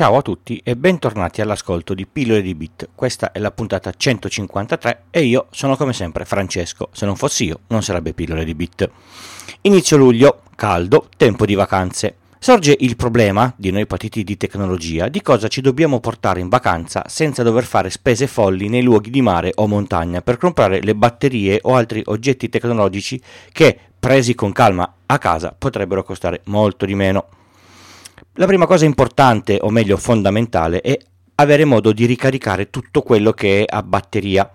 Ciao a tutti e bentornati all'ascolto di Pillole di Bit. Questa è la puntata 153 e io sono come sempre Francesco. Se non fossi io non sarebbe Pillole di Bit. Inizio luglio, caldo, tempo di vacanze. Sorge il problema, di noi partiti di tecnologia, di cosa ci dobbiamo portare in vacanza senza dover fare spese folli nei luoghi di mare o montagna per comprare le batterie o altri oggetti tecnologici che, presi con calma a casa, potrebbero costare molto di meno. La prima cosa importante, o meglio fondamentale, è avere modo di ricaricare tutto quello che è a batteria.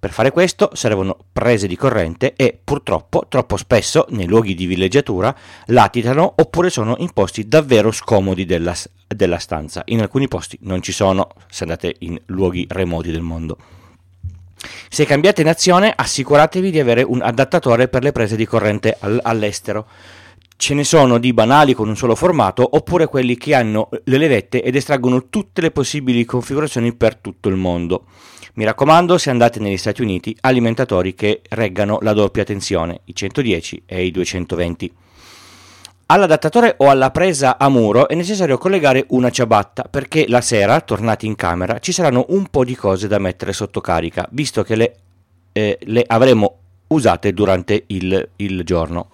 Per fare questo servono prese di corrente e purtroppo troppo spesso nei luoghi di villeggiatura latitano oppure sono in posti davvero scomodi della, della stanza. In alcuni posti non ci sono se andate in luoghi remoti del mondo. Se cambiate nazione assicuratevi di avere un adattatore per le prese di corrente all'estero Ce ne sono di banali con un solo formato oppure quelli che hanno le levette ed estraggono tutte le possibili configurazioni per tutto il mondo. Mi raccomando, se andate negli Stati Uniti, alimentatori che reggano la doppia tensione, i 110 e i 220. All'adattatore o alla presa a muro è necessario collegare una ciabatta perché la sera, tornati in camera, ci saranno un po' di cose da mettere sotto carica, visto che le, eh, le avremo usate durante il, il giorno.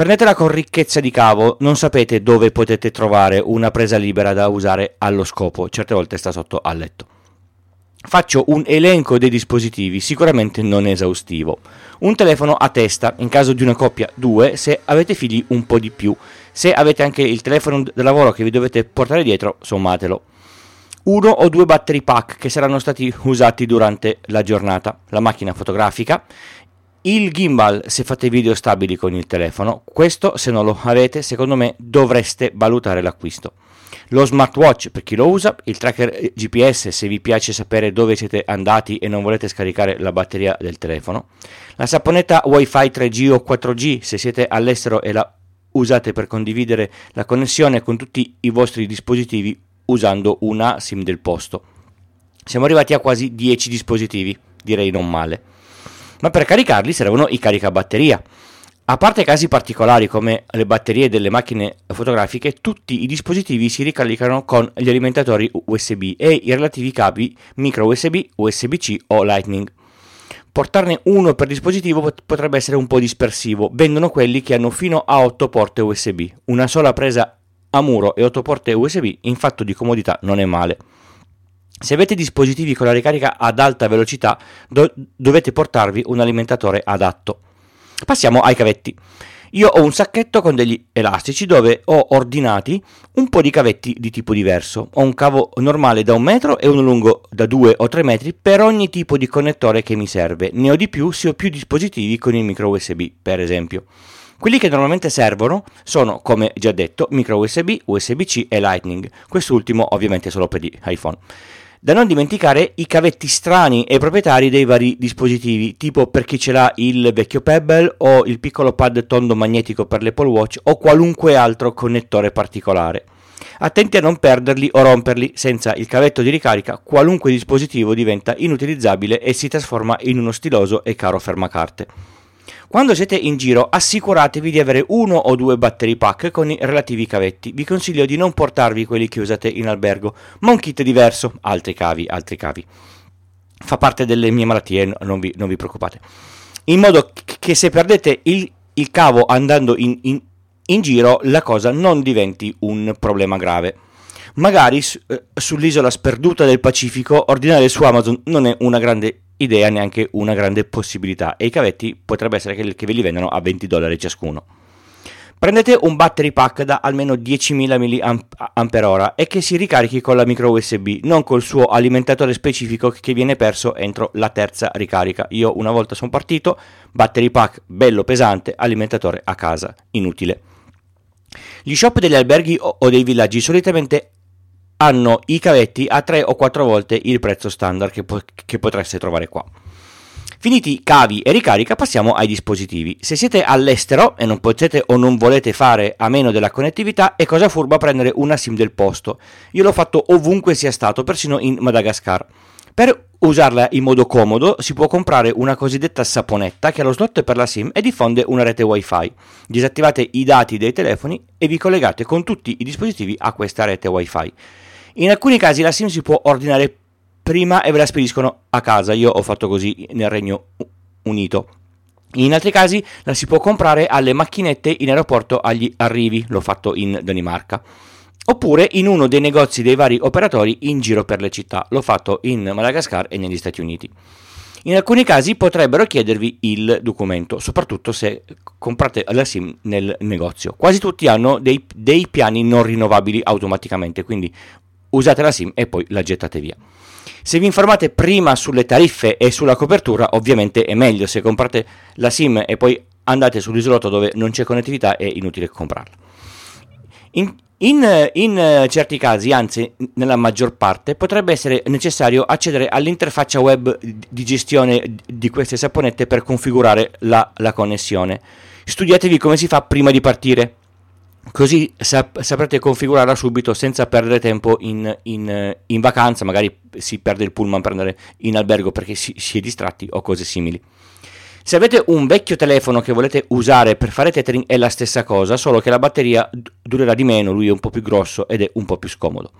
Prendetela con ricchezza di cavo, non sapete dove potete trovare una presa libera da usare allo scopo, certe volte sta sotto al letto. Faccio un elenco dei dispositivi, sicuramente non esaustivo. Un telefono a testa, in caso di una coppia, due, se avete figli un po' di più. Se avete anche il telefono da lavoro che vi dovete portare dietro, sommatelo. Uno o due battery pack che saranno stati usati durante la giornata. La macchina fotografica, il gimbal se fate video stabili con il telefono, questo se non lo avete secondo me dovreste valutare l'acquisto. Lo smartwatch per chi lo usa, il tracker GPS se vi piace sapere dove siete andati e non volete scaricare la batteria del telefono, la saponetta wifi 3G o 4G se siete all'estero e la usate per condividere la connessione con tutti i vostri dispositivi usando una SIM del posto. Siamo arrivati a quasi 10 dispositivi, direi non male ma per caricarli servono i caricabatteria. A parte casi particolari come le batterie delle macchine fotografiche, tutti i dispositivi si ricaricano con gli alimentatori USB e i relativi cavi micro USB, USB-C o Lightning. Portarne uno per dispositivo potrebbe essere un po' dispersivo, vendono quelli che hanno fino a 8 porte USB. Una sola presa a muro e 8 porte USB in fatto di comodità non è male. Se avete dispositivi con la ricarica ad alta velocità, do- dovete portarvi un alimentatore adatto. Passiamo ai cavetti. Io ho un sacchetto con degli elastici dove ho ordinati un po' di cavetti di tipo diverso. Ho un cavo normale da un metro e uno lungo da 2 o 3 metri per ogni tipo di connettore che mi serve. Ne ho di più se ho più dispositivi con il micro USB, per esempio. Quelli che normalmente servono sono, come già detto, micro USB, USB-C e Lightning. Quest'ultimo ovviamente solo per gli iPhone. Da non dimenticare i cavetti strani e proprietari dei vari dispositivi, tipo per chi ce l'ha il vecchio Pebble o il piccolo pad tondo magnetico per l'Apple Watch o qualunque altro connettore particolare. Attenti a non perderli o romperli, senza il cavetto di ricarica qualunque dispositivo diventa inutilizzabile e si trasforma in uno stiloso e caro fermacarte. Quando siete in giro assicuratevi di avere uno o due battery pack con i relativi cavetti. Vi consiglio di non portarvi quelli che usate in albergo, ma un kit diverso, altri cavi, altri cavi. Fa parte delle mie malattie, non vi, non vi preoccupate. In modo che se perdete il, il cavo andando in, in, in giro la cosa non diventi un problema grave magari eh, sull'isola sperduta del Pacifico ordinare su Amazon non è una grande idea neanche una grande possibilità e i cavetti potrebbe essere che, che ve li vendano a 20 dollari ciascuno. Prendete un battery pack da almeno 10.000 mAh e che si ricarichi con la micro USB, non col suo alimentatore specifico che viene perso entro la terza ricarica. Io una volta sono partito, battery pack bello pesante, alimentatore a casa, inutile. Gli shop degli alberghi o dei villaggi solitamente hanno i cavetti a 3 o 4 volte il prezzo standard che, po- che potreste trovare qua. Finiti cavi e ricarica, passiamo ai dispositivi. Se siete all'estero e non potete o non volete fare a meno della connettività, è cosa furba prendere una SIM del posto. Io l'ho fatto ovunque sia stato, persino in Madagascar. Per usarla in modo comodo si può comprare una cosiddetta saponetta che ha lo slot per la SIM e diffonde una rete WiFi. Disattivate i dati dei telefoni e vi collegate con tutti i dispositivi a questa rete WiFi. In alcuni casi la SIM si può ordinare prima e ve la spediscono a casa, io ho fatto così nel Regno Unito. In altri casi la si può comprare alle macchinette in aeroporto agli arrivi, l'ho fatto in Danimarca. Oppure in uno dei negozi dei vari operatori in giro per le città, l'ho fatto in Madagascar e negli Stati Uniti. In alcuni casi potrebbero chiedervi il documento, soprattutto se comprate la SIM nel negozio. Quasi tutti hanno dei, dei piani non rinnovabili automaticamente, quindi usate la SIM e poi la gettate via. Se vi informate prima sulle tariffe e sulla copertura, ovviamente è meglio. Se comprate la SIM e poi andate sull'isolotto dove non c'è connettività, è inutile comprarla. In, in, in, certi casi, anzi nella maggior parte, potrebbe essere necessario accedere all'interfaccia web di gestione di queste saponette per configurare la, la connessione. Studiatevi come si fa prima di partire. Così sap- saprete configurarla subito senza perdere tempo in, in, in, vacanza, magari si perde il pullman per andare in albergo perché si, si è distratti o cose simili. Se avete un vecchio telefono che volete usare per fare tethering è la stessa cosa, solo che la batteria durerà di meno, lui è un po' più grosso ed è un po' più scomodo.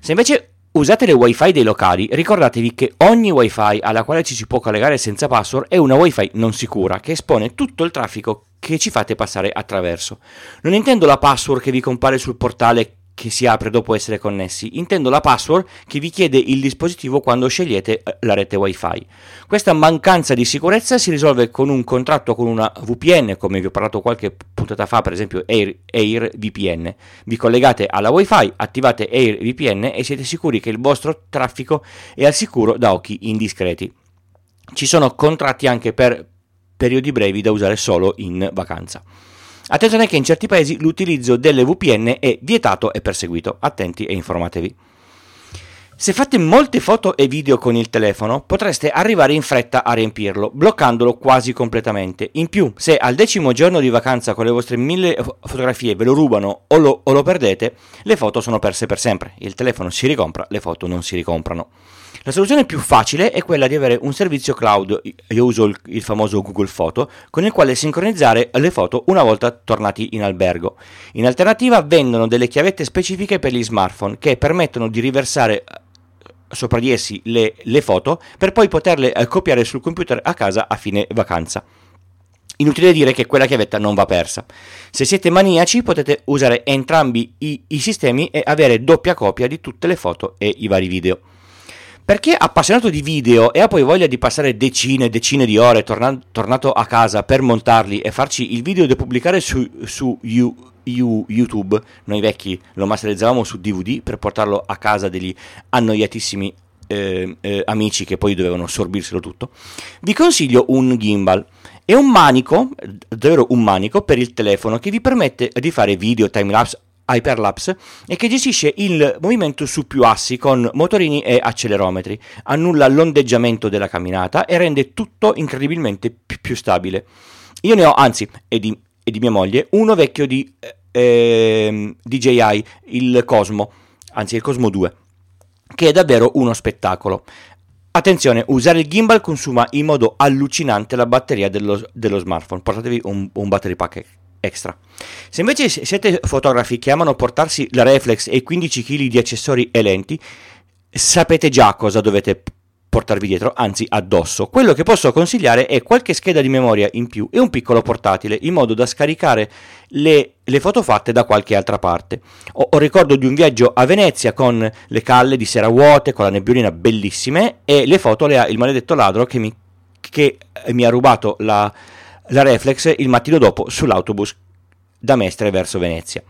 Se invece usate le wifi dei locali, ricordatevi che ogni wifi alla quale ci si può collegare senza password è una wifi non sicura che espone tutto il traffico che ci fate passare attraverso. Non intendo la password che vi compare sul portale che si apre dopo essere connessi, intendo la password che vi chiede il dispositivo quando scegliete eh, la rete wifi. Questa mancanza di sicurezza si risolve con un contratto con una VPN, come vi ho parlato qualche puntata fa, per esempio Air, Air VPN. Vi collegate alla wifi, attivate Air VPN e siete sicuri che il vostro traffico è al sicuro da occhi indiscreti. Ci sono contratti anche per periodi brevi da usare solo in vacanza. Attenzione che in certi paesi l'utilizzo delle VPN è vietato e perseguito. Attenti e informatevi. Se fate molte foto e video con il telefono, potreste arrivare in fretta a riempirlo, bloccandolo quasi completamente. In più, se al decimo giorno di vacanza con le vostre mille fotografie ve lo rubano o lo, o lo perdete, le foto sono perse per sempre. Il telefono si ricompra, le foto non si ricomprano. La soluzione più facile è quella di avere un servizio cloud, io uso il, il, famoso Google Photo, con il quale sincronizzare le foto una volta tornati in albergo. In alternativa vendono delle chiavette specifiche per gli smartphone che permettono di riversare eh, sopra di essi le, le foto per poi poterle eh, copiare sul computer a casa a fine vacanza. Inutile dire che quella chiavetta non va persa. Se siete maniaci potete usare entrambi i, i sistemi e avere doppia copia di tutte le foto e i vari video. Per chi è appassionato di video e ha poi voglia di passare decine e decine di ore torna- tornato a casa per montarli e farci il video da pubblicare su, su you, you, YouTube, noi vecchi lo masterizzavamo su DVD per portarlo a casa degli annoiatissimi eh, eh, amici che poi dovevano sorbirselo tutto, vi consiglio un gimbal. È un manico, davvero un manico per il telefono che vi permette di fare video timelapse Hyperlapse e che gestisce il movimento su più assi con motorini e accelerometri, annulla l'ondeggiamento della camminata e rende tutto incredibilmente più, più stabile. Io ne ho, anzi, e di, e di mia moglie, uno vecchio di eh, DJI, il Cosmo, anzi il Cosmo 2, che è davvero uno spettacolo. Attenzione, usare il gimbal consuma in modo allucinante la batteria dello, dello smartphone. Portatevi un, un battery pack extra. Se invece siete fotografi che amano portarsi la reflex e 15 kg di accessori e lenti, sapete già cosa dovete portarvi dietro, anzi addosso. Quello che posso consigliare è qualche scheda di memoria in più e un piccolo portatile, in modo da scaricare le, le foto fatte da qualche altra parte. Ho, ho, ricordo di un viaggio a Venezia con le calle di sera vuote, con la nebbiolina bellissime, e le foto le ha il maledetto ladro che mi, che mi ha rubato la, la reflex il mattino dopo sull'autobus da Mestre verso Venezia.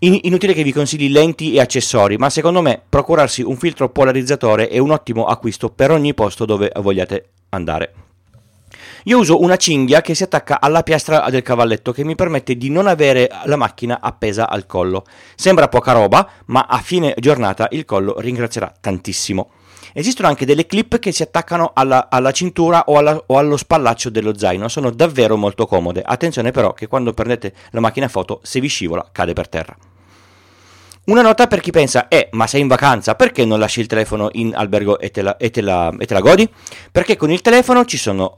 In- inutile che vi consigli lenti e accessori, ma secondo me procurarsi un filtro polarizzatore è un ottimo acquisto per ogni posto dove vogliate andare. Io uso una cinghia che si attacca alla piastra del cavalletto che mi permette di non avere la macchina appesa al collo. Sembra poca roba, ma a fine giornata il collo ringrazierà tantissimo. Esistono anche delle clip che si attaccano alla, alla cintura o, alla, o, allo spallaccio dello zaino, sono davvero molto comode. Attenzione però che quando prendete la macchina foto, se vi scivola, cade per terra. Una nota per chi pensa, eh, ma sei in vacanza, perché non lasci il telefono in albergo e te la, e te la, e te la godi? Perché con il telefono ci sono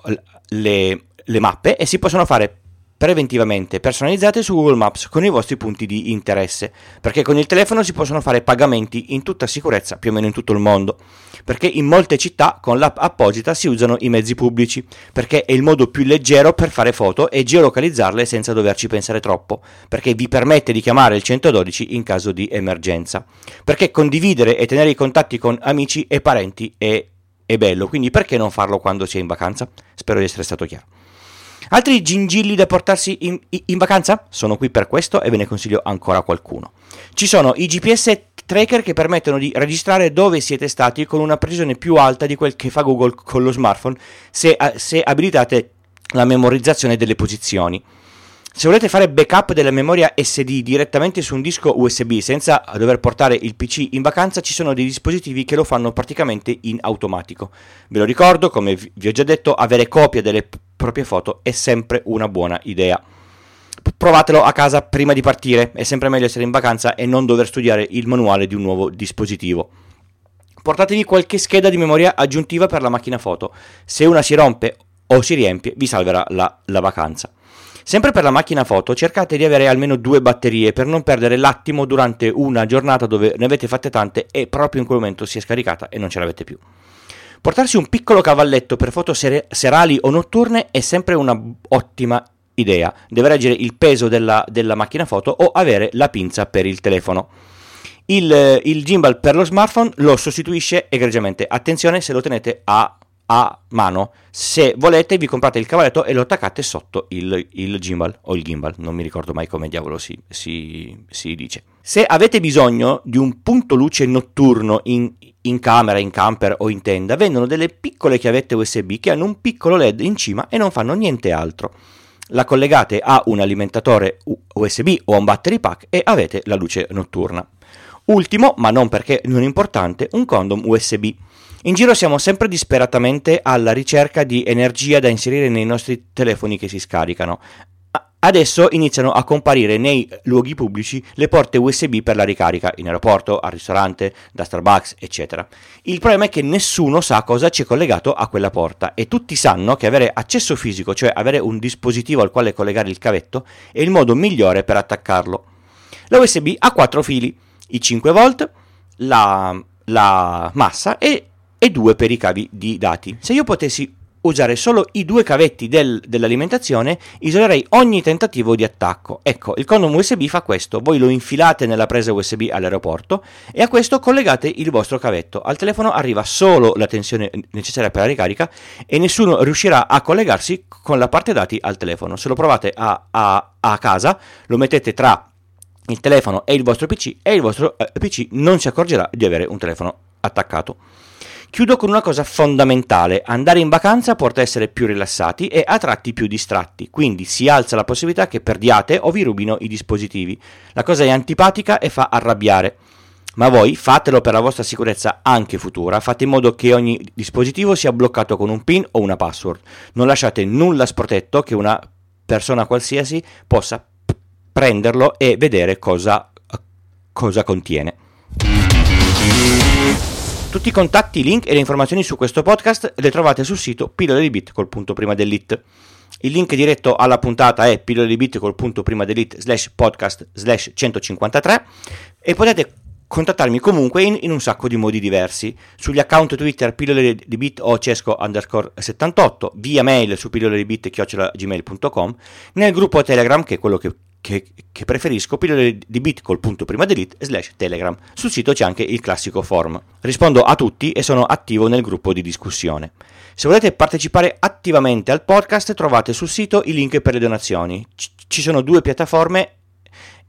le, le mappe e si possono fare preventivamente personalizzate su Google Maps con i vostri punti di interesse, perché con il telefono si possono fare pagamenti in tutta sicurezza più o meno in tutto il mondo, perché in molte città con l'app apposita si usano i mezzi pubblici, perché è il modo più leggero per fare foto e geolocalizzarle senza doverci pensare troppo, perché vi permette di chiamare il 112 in caso di emergenza, perché condividere e tenere i contatti con amici e parenti è, è bello, quindi perché non farlo quando si è in vacanza? Spero di essere stato chiaro. Altri gingilli da portarsi in, in, vacanza? Sono qui per questo e ve ne consiglio ancora qualcuno. Ci sono i GPS tracker che permettono di registrare dove siete stati con una precisione più alta di quel che fa Google con lo smartphone se, se abilitate la memorizzazione delle posizioni. Se volete fare backup della memoria SD direttamente su un disco USB senza dover portare il PC in vacanza, ci sono dei dispositivi che lo fanno praticamente in automatico. Ve lo ricordo, come vi ho già detto, avere copia delle proprie foto è sempre una buona idea. Provatelo a casa prima di partire, è sempre meglio essere in vacanza e non dover studiare il manuale di un nuovo dispositivo. Portatevi qualche scheda di memoria aggiuntiva per la macchina foto. Se una si rompe o si riempie, vi salverà la, la vacanza. Sempre per la macchina foto cercate di avere almeno due batterie per non perdere l'attimo durante una giornata dove ne avete fatte tante e proprio in quel momento si è scaricata e non ce l'avete più. Portarsi un piccolo cavalletto per foto ser- serali o notturne è sempre una ottima idea. Deve reggere il peso della, della macchina foto o avere la pinza per il telefono. Il, il, gimbal per lo smartphone lo sostituisce egregiamente. Attenzione se lo tenete a a mano. Se volete vi comprate il cavalletto e lo attaccate sotto il, il gimbal o il gimbal, non mi ricordo mai come diavolo si, si, si dice. Se avete bisogno di un punto luce notturno in, in camera, in camper o in tenda, vendono delle piccole chiavette USB che hanno un piccolo LED in cima e non fanno niente altro. La collegate a un alimentatore USB o a un battery pack e avete la luce notturna. Ultimo, ma non perché non importante, un condom USB. In giro siamo sempre disperatamente alla ricerca di energia da inserire nei nostri telefoni che si scaricano. Adesso iniziano a comparire nei luoghi pubblici le porte USB per la ricarica, in aeroporto, al ristorante, da Starbucks, eccetera. Il problema è che nessuno sa cosa c'è collegato a quella porta e tutti sanno che avere accesso fisico, cioè avere un dispositivo al quale collegare il cavetto, è il modo migliore per attaccarlo. La USB ha quattro fili, i 5 volt, la, la massa e e due per i cavi di dati. Se io potessi usare solo i due cavetti del, dell'alimentazione, isolerei ogni tentativo di attacco. Ecco, il condom USB fa questo, voi lo infilate nella presa USB all'aeroporto e a questo collegate il vostro cavetto. Al telefono arriva solo la tensione necessaria per la ricarica e nessuno riuscirà a collegarsi con la parte dati al telefono. Se lo provate a, a, a casa, lo mettete tra il telefono e il vostro PC e il vostro eh, PC non si accorgerà di avere un telefono attaccato. Chiudo con una cosa fondamentale, andare in vacanza porta a essere più rilassati e a tratti più distratti, quindi si alza la possibilità che perdiate o vi rubino i dispositivi. La cosa è antipatica e fa arrabbiare. Ma voi fatelo per la vostra sicurezza anche futura, fate in modo che ogni dispositivo sia bloccato con un PIN o una password. Non lasciate nulla sprotetto che una persona qualsiasi possa prenderlo e vedere cosa, cosa contiene. Tutti i contatti, i link e le informazioni su questo podcast le trovate sul sito pillole di bit col punto prima dell'it. Il link diretto alla puntata è pillole di bit col punto prima dell'it slash podcast slash 153 e potete contattarmi comunque in, in, un sacco di modi diversi. Sugli account Twitter pillole di bit o cesco underscore 78, via mail su pillole di bit gmail.com, nel gruppo Telegram che è quello che che, che, preferisco, pillole di bit col punto prima delete slash telegram. Sul sito c'è anche il classico form. Rispondo a tutti e sono attivo nel gruppo di discussione. Se volete partecipare attivamente al podcast trovate sul sito i link per le donazioni. C- ci sono due piattaforme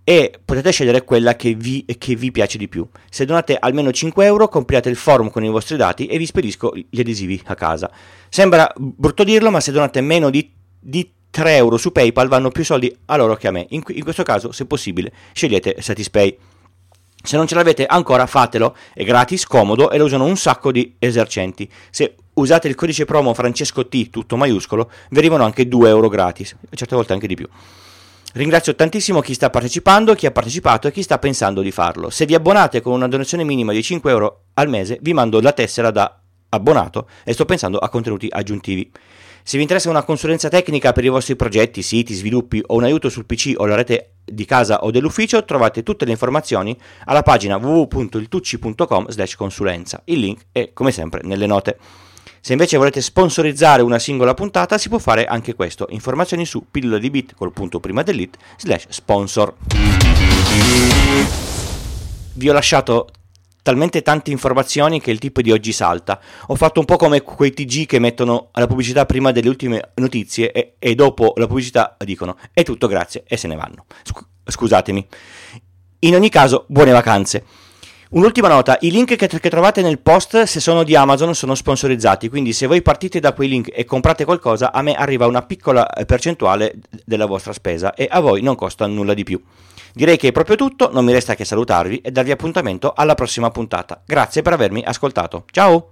e potete scegliere quella che vi, che vi, piace di più. Se donate almeno 5 euro, compilate il form con i vostri dati e vi spedisco gli adesivi a casa. Sembra brutto dirlo, ma se donate meno di, di 3 euro su PayPal vanno più soldi a loro che a me. In, in questo caso, se possibile, scegliete Satispay. Se non ce l'avete ancora, fatelo, è gratis, comodo e lo usano un sacco di esercenti. Se usate il codice promo Francesco T, tutto maiuscolo, vi arrivano anche 2 euro gratis, e certe volte anche di più. Ringrazio tantissimo chi sta partecipando, chi ha partecipato e chi sta pensando di farlo. Se vi abbonate con una donazione minima di 5 euro al mese, vi mando la tessera da abbonato e sto pensando a contenuti aggiuntivi. Se vi interessa una consulenza tecnica per i vostri progetti, siti, sviluppi o un aiuto sul PC o la rete di casa o dell'ufficio, trovate tutte le informazioni alla pagina www.iltucci.com consulenza. Il link è come sempre nelle note. Se invece volete sponsorizzare una singola puntata si può fare anche questo. Informazioni su pillola di bit col punto prima dell'it slash sponsor. Vi ho lasciato talmente tante informazioni che il tipo di oggi salta. Ho fatto un po' come quei TG che mettono la pubblicità prima delle ultime notizie e, e dopo la pubblicità dicono è tutto grazie e se ne vanno. Scusatemi. In ogni caso, buone vacanze. Un'ultima nota, i link che, che, trovate nel post se sono di Amazon sono sponsorizzati, quindi se voi partite da quei link e comprate qualcosa, a me arriva una piccola eh, percentuale della vostra spesa e a voi non costa nulla di più. Direi che è proprio tutto, non mi resta che salutarvi e darvi appuntamento alla prossima puntata. Grazie per avermi ascoltato. Ciao!